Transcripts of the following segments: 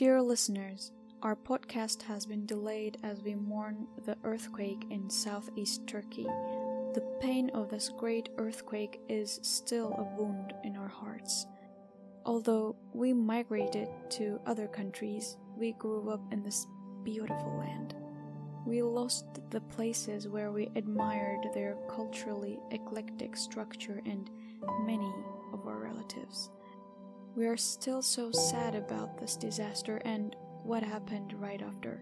Dear listeners, our podcast has been delayed as we mourn the earthquake in southeast Turkey. The pain of this great earthquake is still a wound in our hearts. Although we migrated to other countries, we grew up in this beautiful land. We lost the places where we admired their culturally eclectic structure and many of our relatives. We are still so sad about this disaster and what happened right after.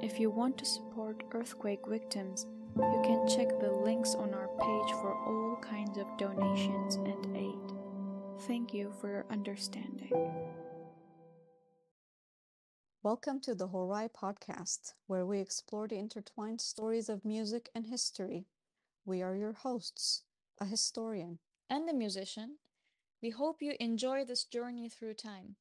If you want to support earthquake victims, you can check the links on our page for all kinds of donations and aid. Thank you for your understanding. Welcome to the Horai podcast, where we explore the intertwined stories of music and history. We are your hosts, a historian and a musician. We hope you enjoy this journey through time.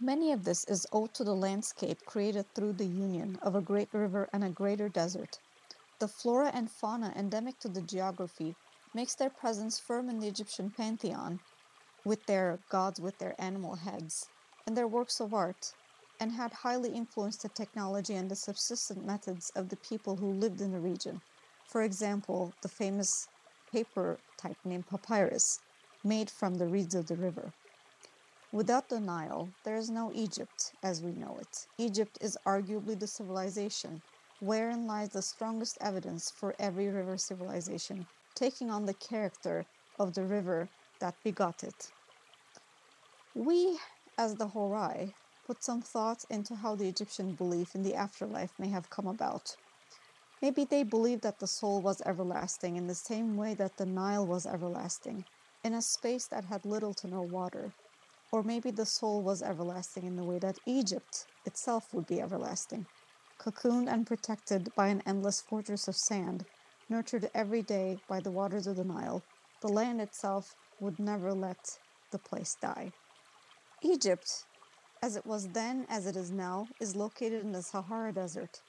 Many of this is owed to the landscape created through the union of a great river and a greater desert. The flora and fauna endemic to the geography makes their presence firm in the Egyptian pantheon, with their gods with their animal heads, and their works of art, and had highly influenced the technology and the subsistent methods of the people who lived in the region. For example, the famous paper type named papyrus, made from the reeds of the river. Without the Nile, there is no Egypt as we know it. Egypt is arguably the civilization, wherein lies the strongest evidence for every river civilization, taking on the character of the river that begot it. We, as the Horai, put some thought into how the Egyptian belief in the afterlife may have come about. Maybe they believed that the soul was everlasting in the same way that the Nile was everlasting, in a space that had little to no water. Or maybe the soul was everlasting in the way that Egypt itself would be everlasting, cocooned and protected by an endless fortress of sand, nurtured every day by the waters of the Nile. The land itself would never let the place die. Egypt, as it was then as it is now, is located in the Sahara Desert.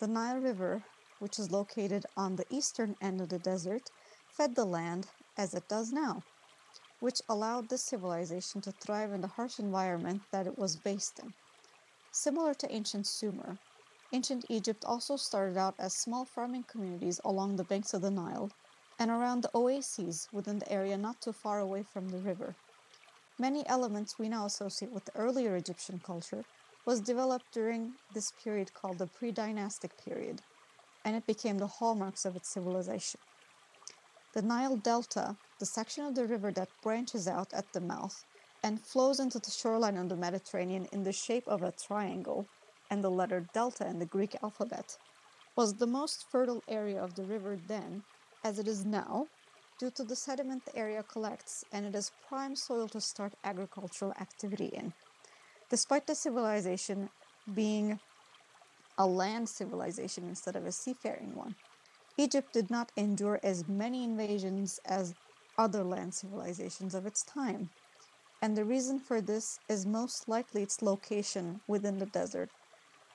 The Nile River, which is located on the eastern end of the desert, fed the land as it does now which allowed this civilization to thrive in the harsh environment that it was based in. Similar to ancient Sumer, ancient Egypt also started out as small farming communities along the banks of the Nile and around the oases within the area not too far away from the river. Many elements we now associate with the earlier Egyptian culture was developed during this period called the pre-dynastic period, and it became the hallmarks of its civilization. The Nile Delta, the section of the river that branches out at the mouth and flows into the shoreline of the Mediterranean in the shape of a triangle and the letter delta in the Greek alphabet, was the most fertile area of the river then, as it is now, due to the sediment the area collects, and it is prime soil to start agricultural activity in. Despite the civilization being a land civilization instead of a seafaring one, Egypt did not endure as many invasions as other land civilizations of its time. And the reason for this is most likely its location within the desert.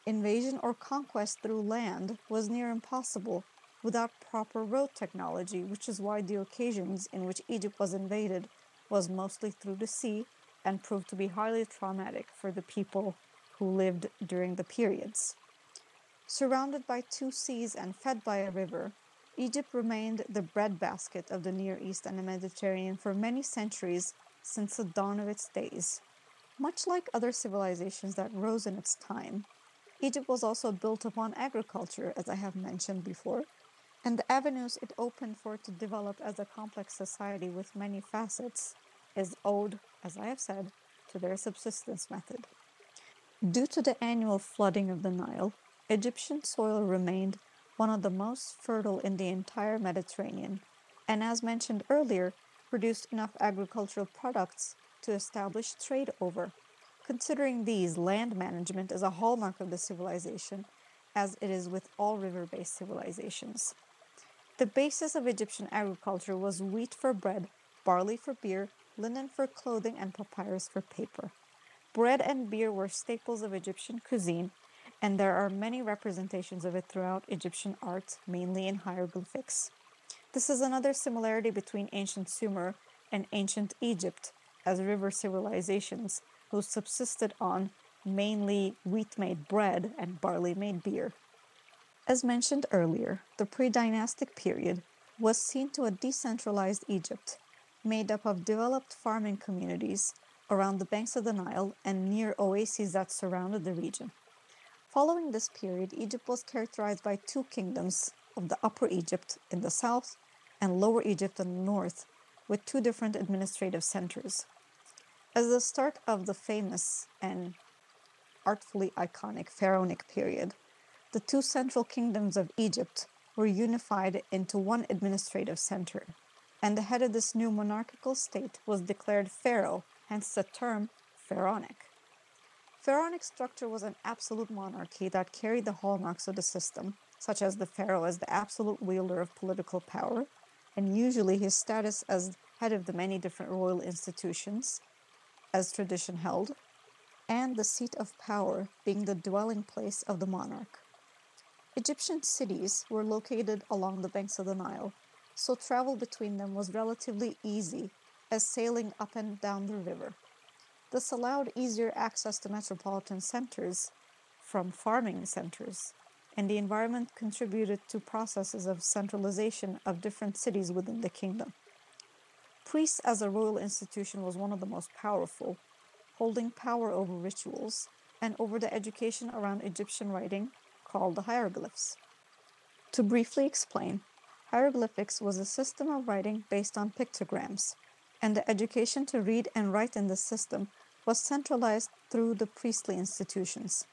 Invasion or conquest through land was near impossible without proper road technology, which is why the occasions in which Egypt was invaded was mostly through the sea and proved to be highly traumatic for the people who lived during the periods. Surrounded by two seas and fed by a river, Egypt remained the breadbasket of the Near East and the Mediterranean for many centuries since the dawn of its days. Much like other civilizations that rose in its time, Egypt was also built upon agriculture, as I have mentioned before, and the avenues it opened for it to develop as a complex society with many facets is owed, as I have said, to their subsistence method. Due to the annual flooding of the Nile, Egyptian soil remained one of the most fertile in the entire Mediterranean, and as mentioned earlier, produced enough agricultural products to establish trade over. Considering these, land management is a hallmark of the civilization, as it is with all river based civilizations. The basis of Egyptian agriculture was wheat for bread, barley for beer, linen for clothing, and papyrus for paper. Bread and beer were staples of Egyptian cuisine, and there are many representations of it throughout Egyptian art, mainly in hieroglyphics. This is another similarity between ancient Sumer and ancient Egypt, as river civilizations who subsisted on mainly wheat made bread and barley made beer. As mentioned earlier, the pre dynastic period was seen to a decentralized Egypt, made up of developed farming communities around the banks of the Nile and near oases that surrounded the region. Following this period, Egypt was characterized by two kingdoms of the Upper Egypt in the south and Lower Egypt in the north, with two different administrative centers. As the start of the famous and artfully iconic pharaonic period, the two central kingdoms of Egypt were unified into one administrative center, and the head of this new monarchical state was declared pharaoh, hence the term pharaonic. Pharaonic structure was an absolute monarchy that carried the hallmarks of the system, such as the pharaoh as the absolute wielder of political power, and usually his status as head of the many different royal institutions, as tradition held, and the seat of power being the dwelling place of the monarch. Egyptian cities were located along the banks of the Nile, so travel between them was relatively easy as sailing up and down the river. This allowed easier access to metropolitan centers from farming centers, and the environment contributed to processes of centralization of different cities within the kingdom. Priests as a royal institution was one of the most powerful, holding power over rituals and over the education around Egyptian writing called the hieroglyphs. To briefly explain, hieroglyphics was a system of writing based on pictograms, and the education to read and write in the system was centralized through the priestly institutions.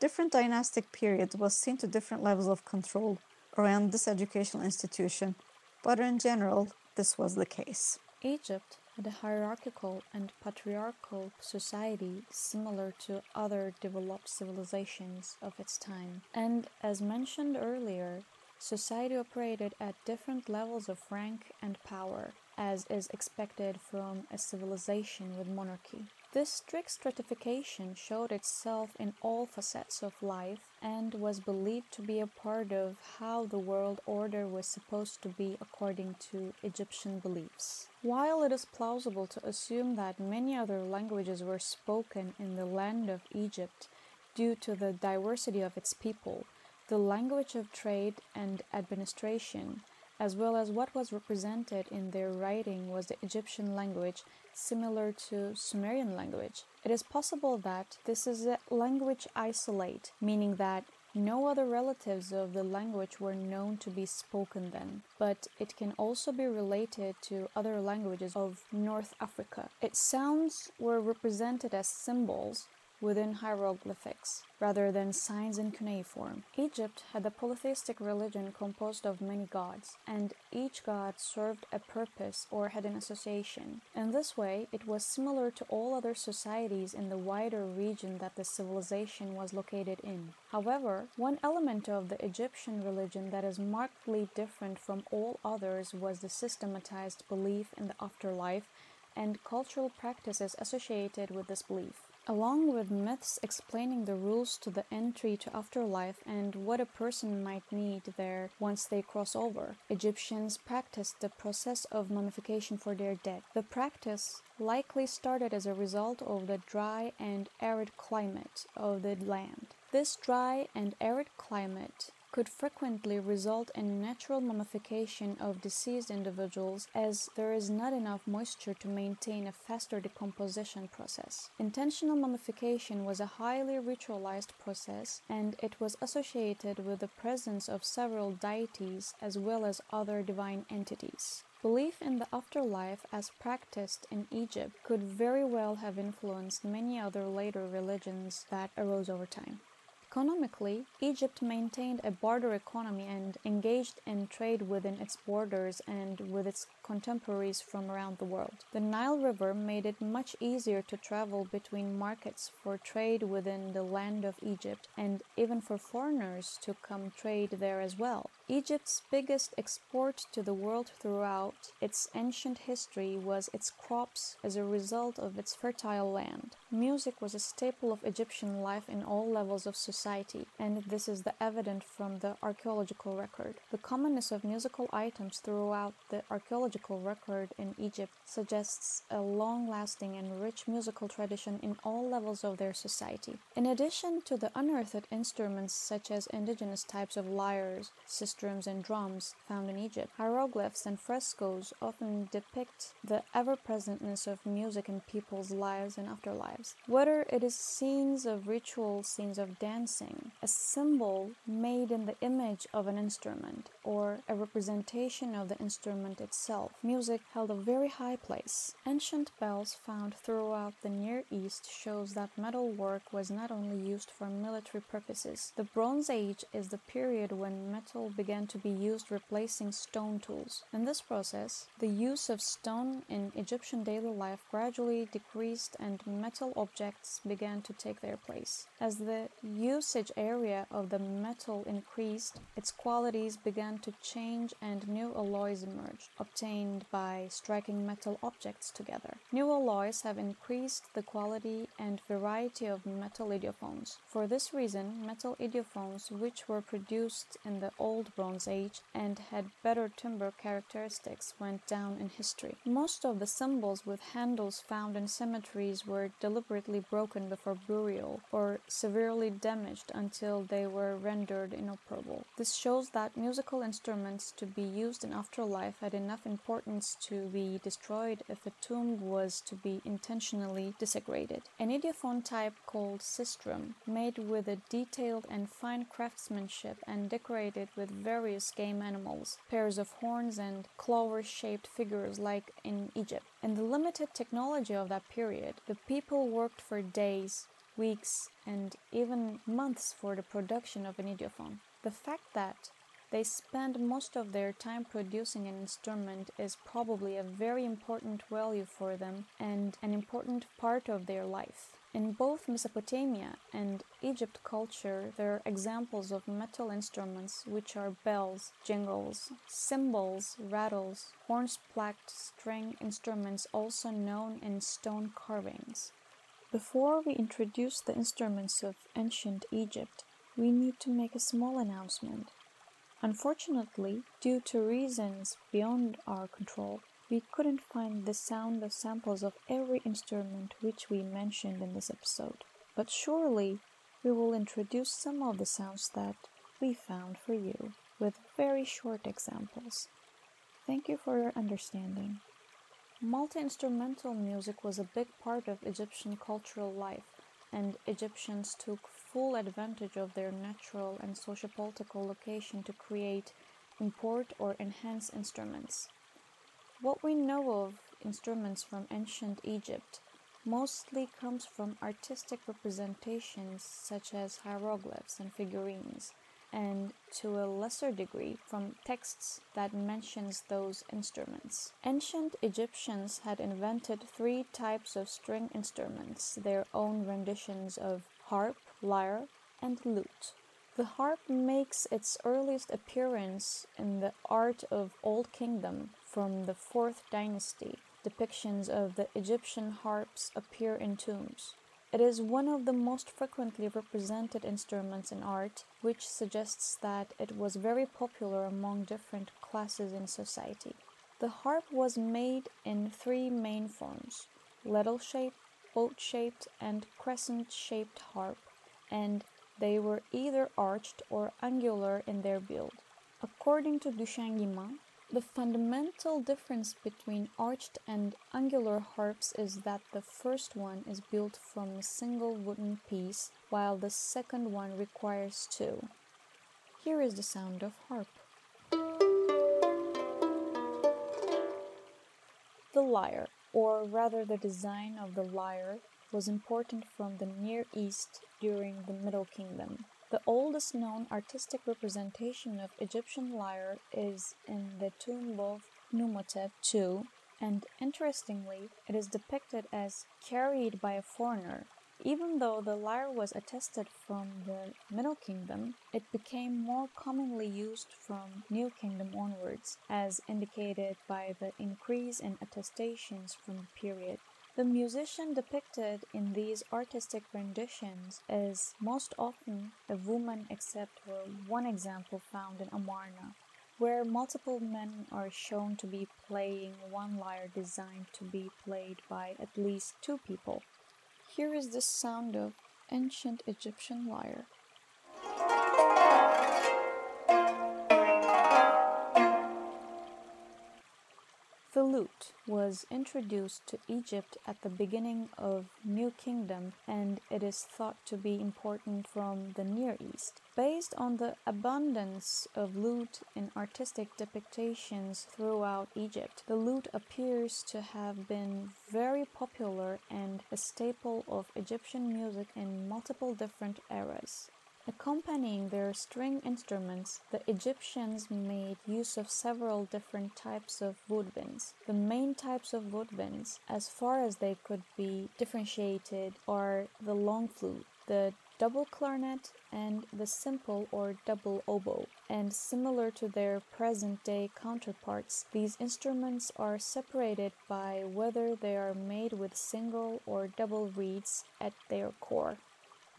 Different dynastic periods was seen to different levels of control around this educational institution, but in general, this was the case. Egypt had a hierarchical and patriarchal society similar to other developed civilizations of its time. And as mentioned earlier, society operated at different levels of rank and power, as is expected from a civilization with monarchy. This strict stratification showed itself in all facets of life and was believed to be a part of how the world order was supposed to be according to Egyptian beliefs. While it is plausible to assume that many other languages were spoken in the land of Egypt due to the diversity of its people, the language of trade and administration as well as what was represented in their writing was the Egyptian language similar to Sumerian language. It is possible that this is a language isolate, meaning that no other relatives of the language were known to be spoken then, but it can also be related to other languages of North Africa. Its sounds were represented as symbols within hieroglyphics rather than signs in cuneiform. Egypt had a polytheistic religion composed of many gods, and each god served a purpose or had an association. In this way, it was similar to all other societies in the wider region that the civilization was located in. However, one element of the Egyptian religion that is markedly different from all others was the systematized belief in the afterlife and cultural practices associated with this belief along with myths explaining the rules to the entry to afterlife and what a person might need there once they cross over. Egyptians practiced the process of mummification for their dead. The practice likely started as a result of the dry and arid climate of the land. This dry and arid climate could frequently result in natural mummification of deceased individuals as there is not enough moisture to maintain a faster decomposition process. Intentional mummification was a highly ritualized process and it was associated with the presence of several deities as well as other divine entities. Belief in the afterlife as practiced in Egypt could very well have influenced many other later religions that arose over time. Economically, Egypt maintained a barter economy and engaged in trade within its borders and with its contemporaries from around the world. The Nile River made it much easier to travel between markets for trade within the land of Egypt and even for foreigners to come trade there as well. Egypt's biggest export to the world throughout its ancient history was its crops as a result of its fertile land. Music was a staple of Egyptian life in all levels of society, and this is the evident from the archaeological record. The commonness of musical items throughout the archaeological record in Egypt suggests a long lasting and rich musical tradition in all levels of their society. In addition to the unearthed instruments such as indigenous types of lyres, sistrums, and drums found in Egypt, hieroglyphs and frescoes often depict the ever presentness of music in people's lives and afterlives. Whether it is scenes of ritual, scenes of dancing, a symbol made in the image of an instrument, or a representation of the instrument itself, music held a very high place. Ancient bells found throughout the Near East shows that metal work was not only used for military purposes. The Bronze Age is the period when metal began to be used replacing stone tools. In this process, the use of stone in Egyptian daily life gradually decreased and metal objects began to take their place. As the usage area of the metal increased, its qualities began to change and new alloys emerged, obtained by striking metal objects together. New alloys have increased the quality and variety of metal idiophones. For this reason, metal idiophones, which were produced in the Old Bronze Age and had better timbre characteristics, went down in history. Most of the cymbals with handles found in cemeteries were deliberately broken before burial or severely damaged until they were rendered inoperable. This shows that musical instruments to be used in afterlife had enough importance to be destroyed if a tomb was to be intentionally desecrated. An idiophone type called sistrum, made with a detailed and fine craftsmanship and decorated with various game animals, pairs of horns and clover-shaped figures like in Egypt. In the limited technology of that period, the people worked for days, weeks, and even months for the production of an idiophone. The fact that they spend most of their time producing an instrument is probably a very important value for them and an important part of their life. In both Mesopotamia and Egypt culture, there are examples of metal instruments which are bells, jingles, cymbals, rattles, horns-placked string instruments also known in stone carvings. Before we introduce the instruments of ancient Egypt, we need to make a small announcement. Unfortunately, due to reasons beyond our control, we couldn't find the sound of samples of every instrument which we mentioned in this episode. But surely we will introduce some of the sounds that we found for you with very short examples. Thank you for your understanding. Multi instrumental music was a big part of Egyptian cultural life, and Egyptians took full advantage of their natural and sociopolitical location to create, import, or enhance instruments. What we know of instruments from ancient Egypt mostly comes from artistic representations such as hieroglyphs and figurines, and to a lesser degree from texts that mentions those instruments. Ancient Egyptians had invented three types of string instruments, their own renditions of harp, lyre, and lute. The harp makes its earliest appearance in the art of Old Kingdom from the 4th dynasty. Depictions of the Egyptian harps appear in tombs. It is one of the most frequently represented instruments in art, which suggests that it was very popular among different classes in society. The harp was made in three main forms ladle shaped, boat shaped, and crescent shaped harp, and they were either arched or angular in their build. According to Duchesne Guillemin, the fundamental difference between arched and angular harps is that the first one is built from a single wooden piece, while the second one requires two. Here is the sound of harp. The lyre, or rather the design of the lyre, was important from the Near East during the Middle Kingdom. The oldest known artistic representation of Egyptian lyre is in the tomb of Khnumhotep II, and interestingly, it is depicted as carried by a foreigner. Even though the lyre was attested from the Middle Kingdom, it became more commonly used from New Kingdom onwards, as indicated by the increase in attestations from the period. The musician depicted in these artistic renditions is most often a woman, except for one example found in Amarna, where multiple men are shown to be playing one lyre designed to be played by at least two people. Here is the sound of ancient Egyptian lyre. The lute was introduced to Egypt at the beginning of New Kingdom and it is thought to be important from the Near East. Based on the abundance of lute in artistic depictions throughout Egypt, the lute appears to have been very popular and a staple of Egyptian music in multiple different eras. Accompanying their string instruments, the Egyptians made use of several different types of woodwinds. The main types of woodwinds, as far as they could be differentiated, are the long flute, the double clarinet, and the simple or double oboe. And similar to their present day counterparts, these instruments are separated by whether they are made with single or double reeds at their core.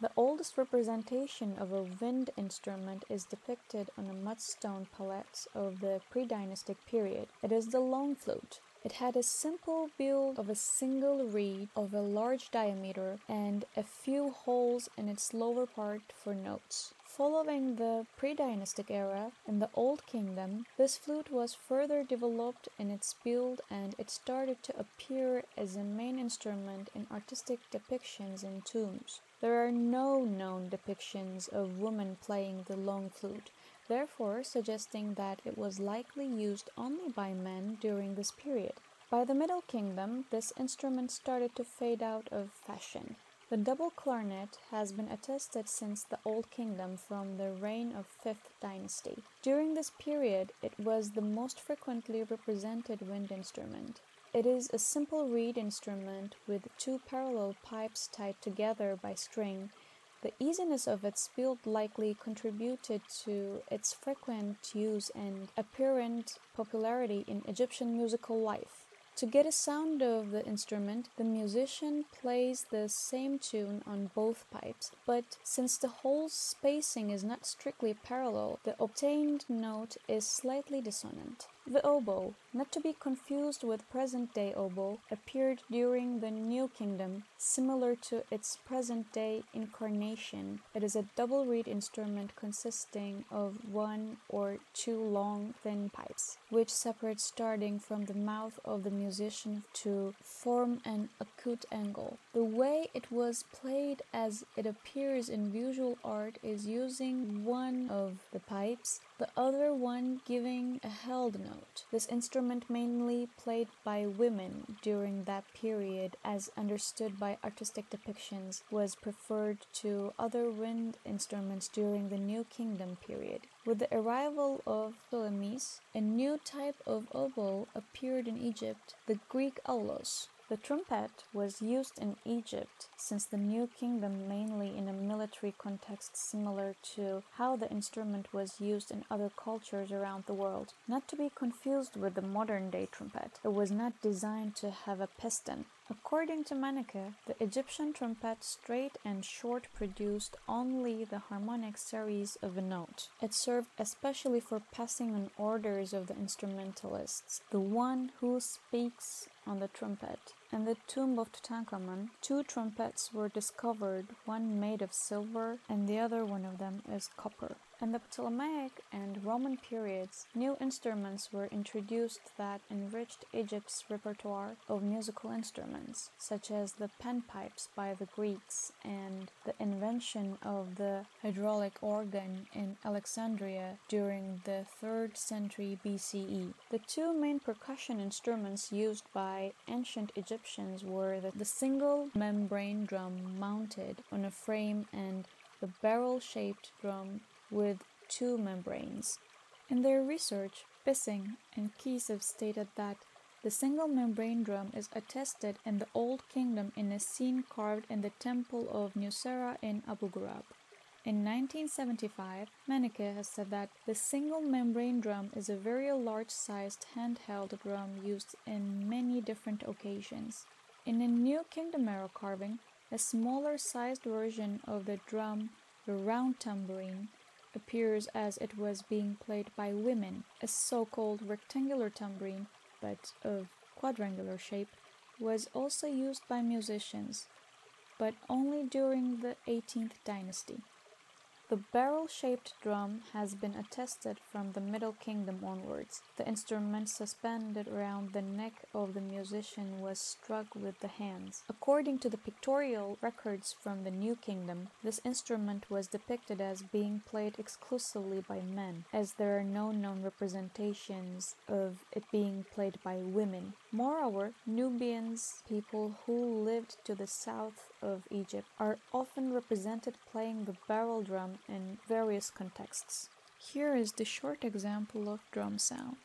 The oldest representation of a wind instrument is depicted on a mudstone palette of the pre-dynastic period. It is the long flute. It had a simple build of a single reed of a large diameter and a few holes in its lower part for notes. Following the pre-dynastic era in the Old Kingdom, this flute was further developed in its build and it started to appear as a main instrument in artistic depictions in tombs. There are no known depictions of women playing the long flute, therefore suggesting that it was likely used only by men during this period. By the Middle Kingdom, this instrument started to fade out of fashion. The double clarinet has been attested since the Old Kingdom from the reign of 5th dynasty. During this period, it was the most frequently represented wind instrument. It is a simple reed instrument with two parallel pipes tied together by string. The easiness of its build likely contributed to its frequent use and apparent popularity in Egyptian musical life. To get a sound of the instrument, the musician plays the same tune on both pipes, but since the hole spacing is not strictly parallel, the obtained note is slightly dissonant. The oboe, not to be confused with present day oboe, appeared during the New Kingdom, similar to its present day incarnation. It is a double reed instrument consisting of one or two long, thin pipes, which separate starting from the mouth of the musician to form an acute angle. The way it was played as it appears in visual art is using one of the pipes, the other one giving a held note. This instrument mainly played by women during that period as understood by artistic depictions was preferred to other wind instruments during the New Kingdom period. With the arrival of Ptolemies, a new type of oboe appeared in Egypt, the Greek aulos. The trumpet was used in Egypt since the New Kingdom mainly in a military context similar to how the instrument was used in other cultures around the world. Not to be confused with the modern day trumpet, it was not designed to have a piston. According to Manniche, the Egyptian trumpet straight and short produced only the harmonic series of a note. It served especially for passing on orders of the instrumentalists, the one who speaks on the trumpet, In the tomb of Tutankhamun, two trumpets were discovered, one made of silver and the other one of them is copper. In the Ptolemaic and Roman periods, new instruments were introduced that enriched Egypt's repertoire of musical instruments, such as the panpipes by the Greeks and the invention of the hydraulic organ in Alexandria during the 3rd century BCE. The two main percussion instruments used by ancient Egyptians were the, the single membrane drum mounted on a frame and the barrel shaped drum with two membranes. In their research, Bissing and Kiesel stated that the single membrane drum is attested in the Old Kingdom in a scene carved in the temple of Nyuserre in Abu Ghurab. In 1975, Manniche has said that the single membrane drum is a very large sized handheld drum used in many different occasions. In a New Kingdom era carving, a smaller sized version of the drum, the round tambourine, appears as it was being played by women. A so called rectangular tambourine, but of quadrangular shape, was also used by musicians, but only during the 18th dynasty. The barrel shaped drum has been attested from the Middle Kingdom onwards. The instrument suspended around the neck of the musician was struck with the hands. According to the pictorial records from the New Kingdom, this instrument was depicted as being played exclusively by men, as there are no known representations of it being played by women. Moreover, Nubians, people who lived to the south of Egypt, are often represented playing the barrel drum in various contexts. Here is the short example of drum sound.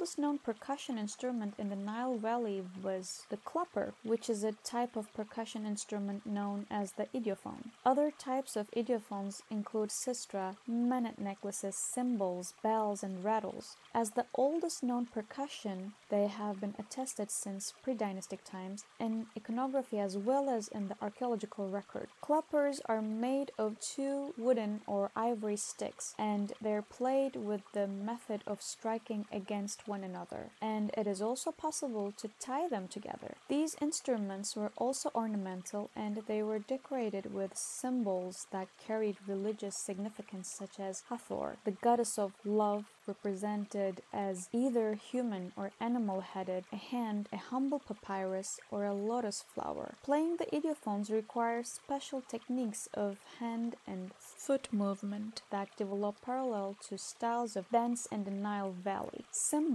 Oldest known percussion instrument in the Nile Valley was the clapper, which is a type of percussion instrument known as the idiophone. Other types of idiophones include sistra, menat necklaces, cymbals, bells, and rattles. As the oldest known percussion, they have been attested since pre dynastic times in iconography as well as in the archaeological record. Clappers are made of two wooden or ivory sticks and they're played with the method of striking against one another, and it is also possible to tie them together. These instruments were also ornamental and they were decorated with symbols that carried religious significance, such as Hathor, the goddess of love, represented as either human or animal headed, a hand, a humble papyrus, or a lotus flower. Playing the idiophones requires special techniques of hand and foot movement that develop parallel to styles of dance in the Nile Valley.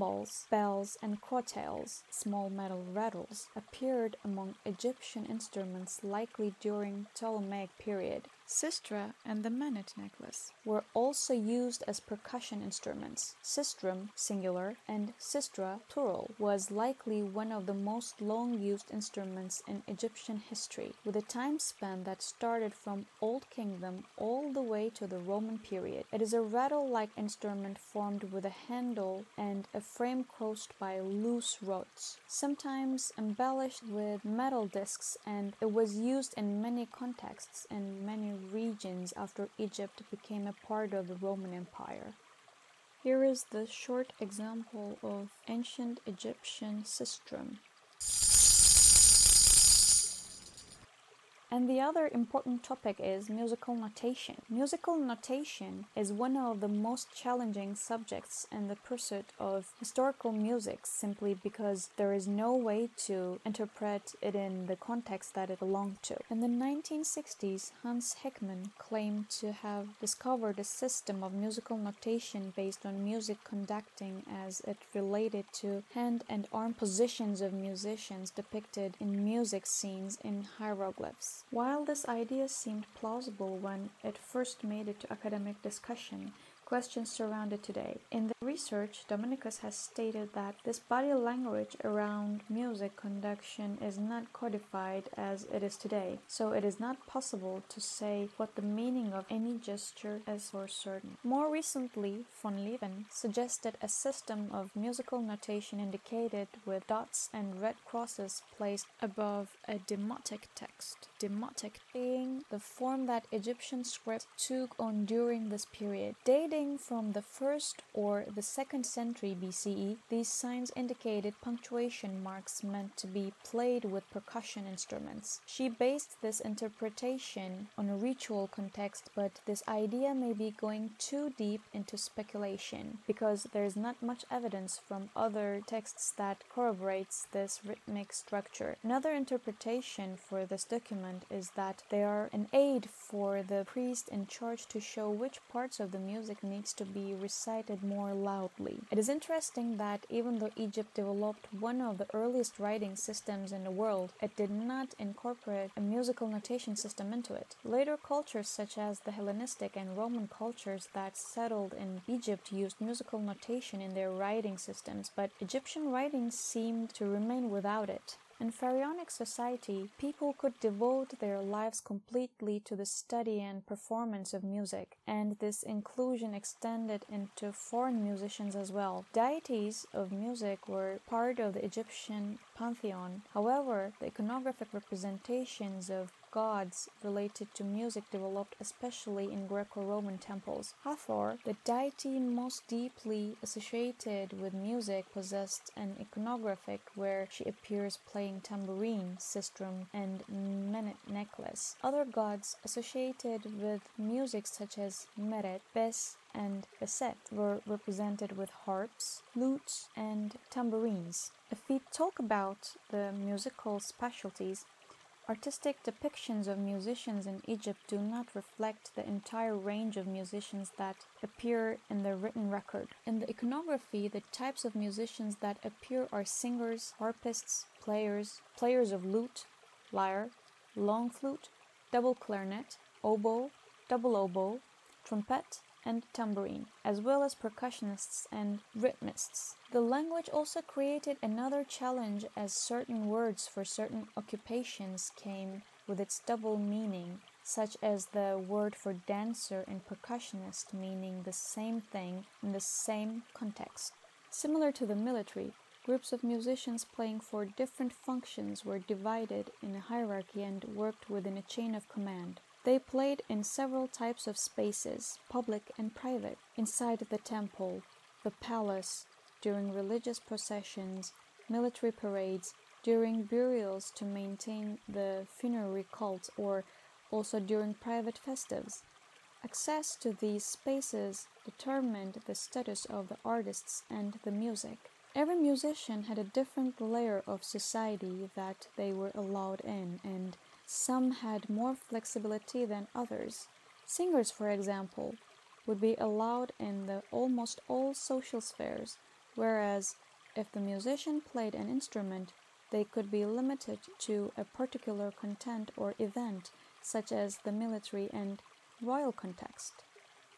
Cymbals, bells, and crotales, small metal rattles, appeared among Egyptian instruments likely during Ptolemaic period. Sistra and the menat necklace were also used as percussion instruments. Sistrum, singular, and sistra, plural, was likely one of the most long used instruments in Egyptian history, with a time span that started from Old Kingdom all the way to the Roman period. It is a rattle like instrument formed with a handle and a frame crossed by loose rods, sometimes embellished with metal discs, and it was used in many contexts and many regions after Egypt became a part of the Roman Empire. Here is the short example of ancient Egyptian sistrum. And the other important topic is musical notation. Musical notation is one of the most challenging subjects in the pursuit of historical music simply because there is no way to interpret it in the context that it belonged to. In the 1960s, Hans Hickmann claimed to have discovered a system of musical notation based on music conducting as it related to hand and arm positions of musicians depicted in music scenes in hieroglyphs. While this idea seemed plausible when it first made it to academic discussion, questions surrounded today. In the research, Dominicus has stated that this body language around music conduction is not codified as it is today, so it is not possible to say what the meaning of any gesture is for certain. More recently, von Leeuwen suggested a system of musical notation indicated with dots and red crosses placed above a demotic text. Demotic being the form that Egyptian script took on during this period. Dated Dating from the 1st or the 2nd century BCE, these signs indicated punctuation marks meant to be played with percussion instruments. She based this interpretation on a ritual context, but this idea may be going too deep into speculation because there is not much evidence from other texts that corroborates this rhythmic structure. Another interpretation for this document is that they are an aid for the priest in charge to show which parts of the music needs to be recited more loudly. It is interesting that even though Egypt developed one of the earliest writing systems in the world, it did not incorporate a musical notation system into it. Later cultures such as the Hellenistic and Roman cultures that settled in Egypt used musical notation in their writing systems, but Egyptian writing seemed to remain without it. In pharaonic society, people could devote their lives completely to the study and performance of music, and this inclusion extended into foreign musicians as well. Deities of music were part of the Egyptian pantheon. However, the iconographic representations of gods related to music developed especially in Greco-Roman temples. Hathor, the deity most deeply associated with music, possessed an iconographic where she appears playing tambourine, sistrum, and menat necklace. Other gods associated with music such as Meret, Bes, and Beset were represented with harps, lutes, and tambourines. If we talk about the musical specialties, Artistic depictions of musicians in Egypt do not reflect the entire range of musicians that appear in the written record. In the iconography, the types of musicians that appear are singers, harpists, players, players of lute, lyre, long flute, double clarinet, oboe, double oboe, trumpet, and tambourine, as well as percussionists and rhythmists. The language also created another challenge as certain words for certain occupations came with its double meaning, such as the word for dancer and percussionist meaning the same thing in the same context. Similar to the military, groups of musicians playing for different functions were divided in a hierarchy and worked within a chain of command. They played in several types of spaces, public and private, inside the temple, the palace, during religious processions, military parades, during burials to maintain the funerary cult, or also during private festives. Access to these spaces determined the status of the artists and the music. Every musician had a different layer of society that they were allowed in, and some had more flexibility than others. Singers, for example, would be allowed in the almost all social spheres, whereas if the musician played an instrument, they could be limited to a particular content or event, such as the military and royal context.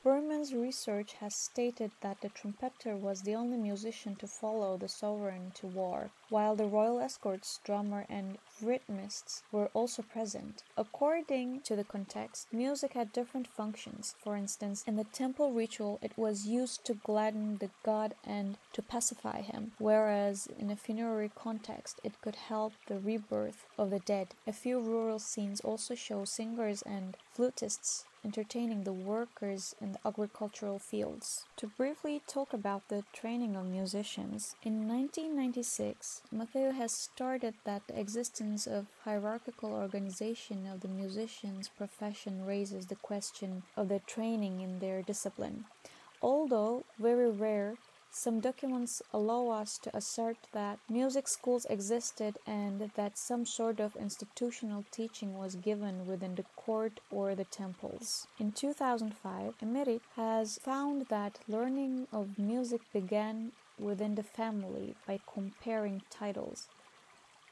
Berman's research has stated that the trumpeter was the only musician to follow the sovereign to war, while the royal escorts, drummer, and rhythmists were also present. According to the context, music had different functions. For instance, in the temple ritual, it was used to gladden the god and to pacify him, whereas in a funerary context, it could help the rebirth of the dead. A few rural scenes also show singers and flutists entertaining the workers in the agricultural fields. To briefly talk about the training of musicians, in 1996, Matteo has started that the existence of hierarchical organization of the musician's profession raises the question of their training in their discipline. Although very rare, some documents allow us to assert that music schools existed and that some sort of institutional teaching was given within the court or the temples. In 2005, Emerit has found that learning of music began within the family by comparing titles.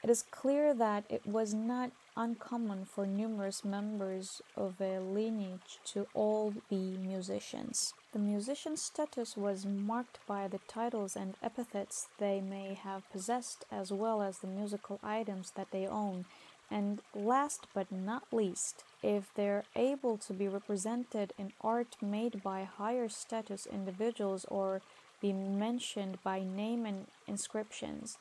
It is clear that it was not uncommon for numerous members of a lineage to all be musicians. The musician's status was marked by the titles and epithets they may have possessed, as well as the musical items that they own. And last but not least, if they're able to be represented in art made by higher status individuals or be mentioned by name and inscriptions.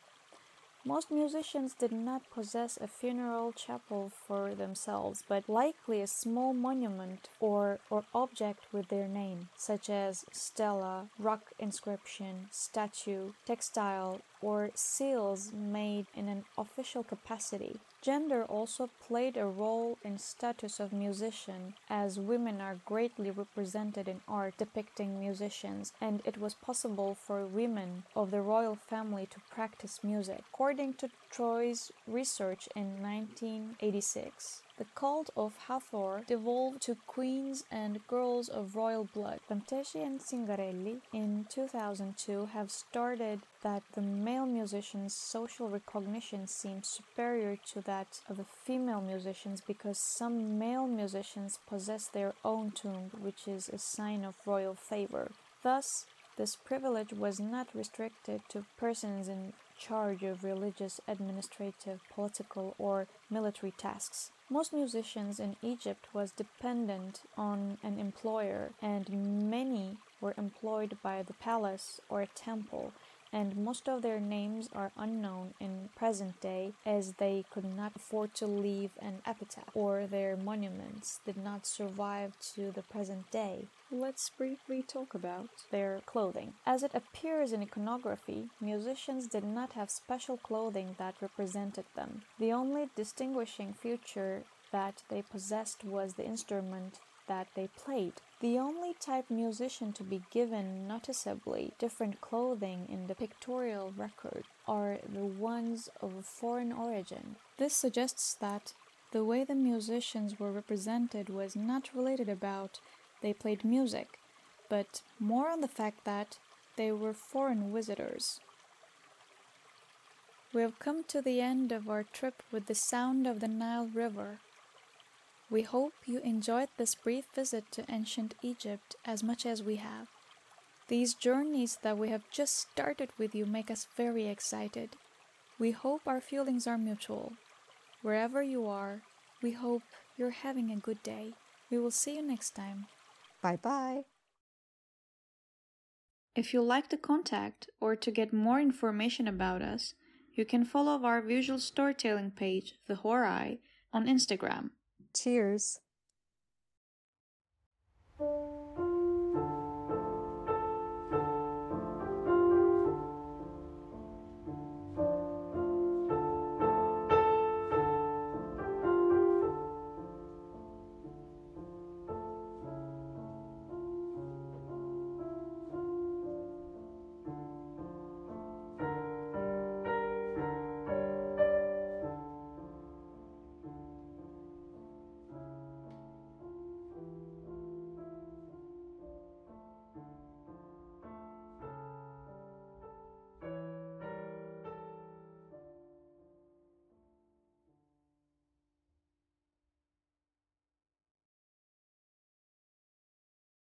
Most musicians did not possess a funeral chapel for themselves, but likely a small monument or, or object with their name, such as stela, rock inscription, statue, textile, or seals made in an official capacity. Gender also played a role in status of musician, as women are greatly represented in art depicting musicians, and it was possible for women of the royal family to practice music. According to Troy's research in 1986, the cult of Hathor devolved to queens and girls of royal blood. Fantechi and Zingarelli in 2002 have started that the male musician's social recognition seems superior to that of the female musicians because some male musicians possess their own tomb, which is a sign of royal favor. Thus, this privilege was not restricted to persons in charge of religious, administrative, political, or military tasks. Most musicians in Egypt was dependent on an employer and many were employed by the palace or temple and most of their names are unknown in present day as they could not afford to leave an epitaph or their monuments did not survive to the present day. Let's briefly talk about their clothing. As it appears in iconography, musicians did not have special clothing that represented them. The only distinguishing feature that they possessed was the instrument that they played. The only type musician to be given noticeably different clothing in the pictorial record are the ones of foreign origin. This suggests that the way the musicians were represented was not related about they played music, but more on the fact that they were foreign visitors. We have come to the end of our trip with the sound of the Nile River. We hope you enjoyed this brief visit to ancient Egypt as much as we have. These journeys that we have just started with you make us very excited. We hope our feelings are mutual. Wherever you are, we hope you're having a good day. We will see you next time. Bye bye. If you like to contact or to get more information about us, you can follow our visual storytelling page, The Horai, on Instagram. Cheers.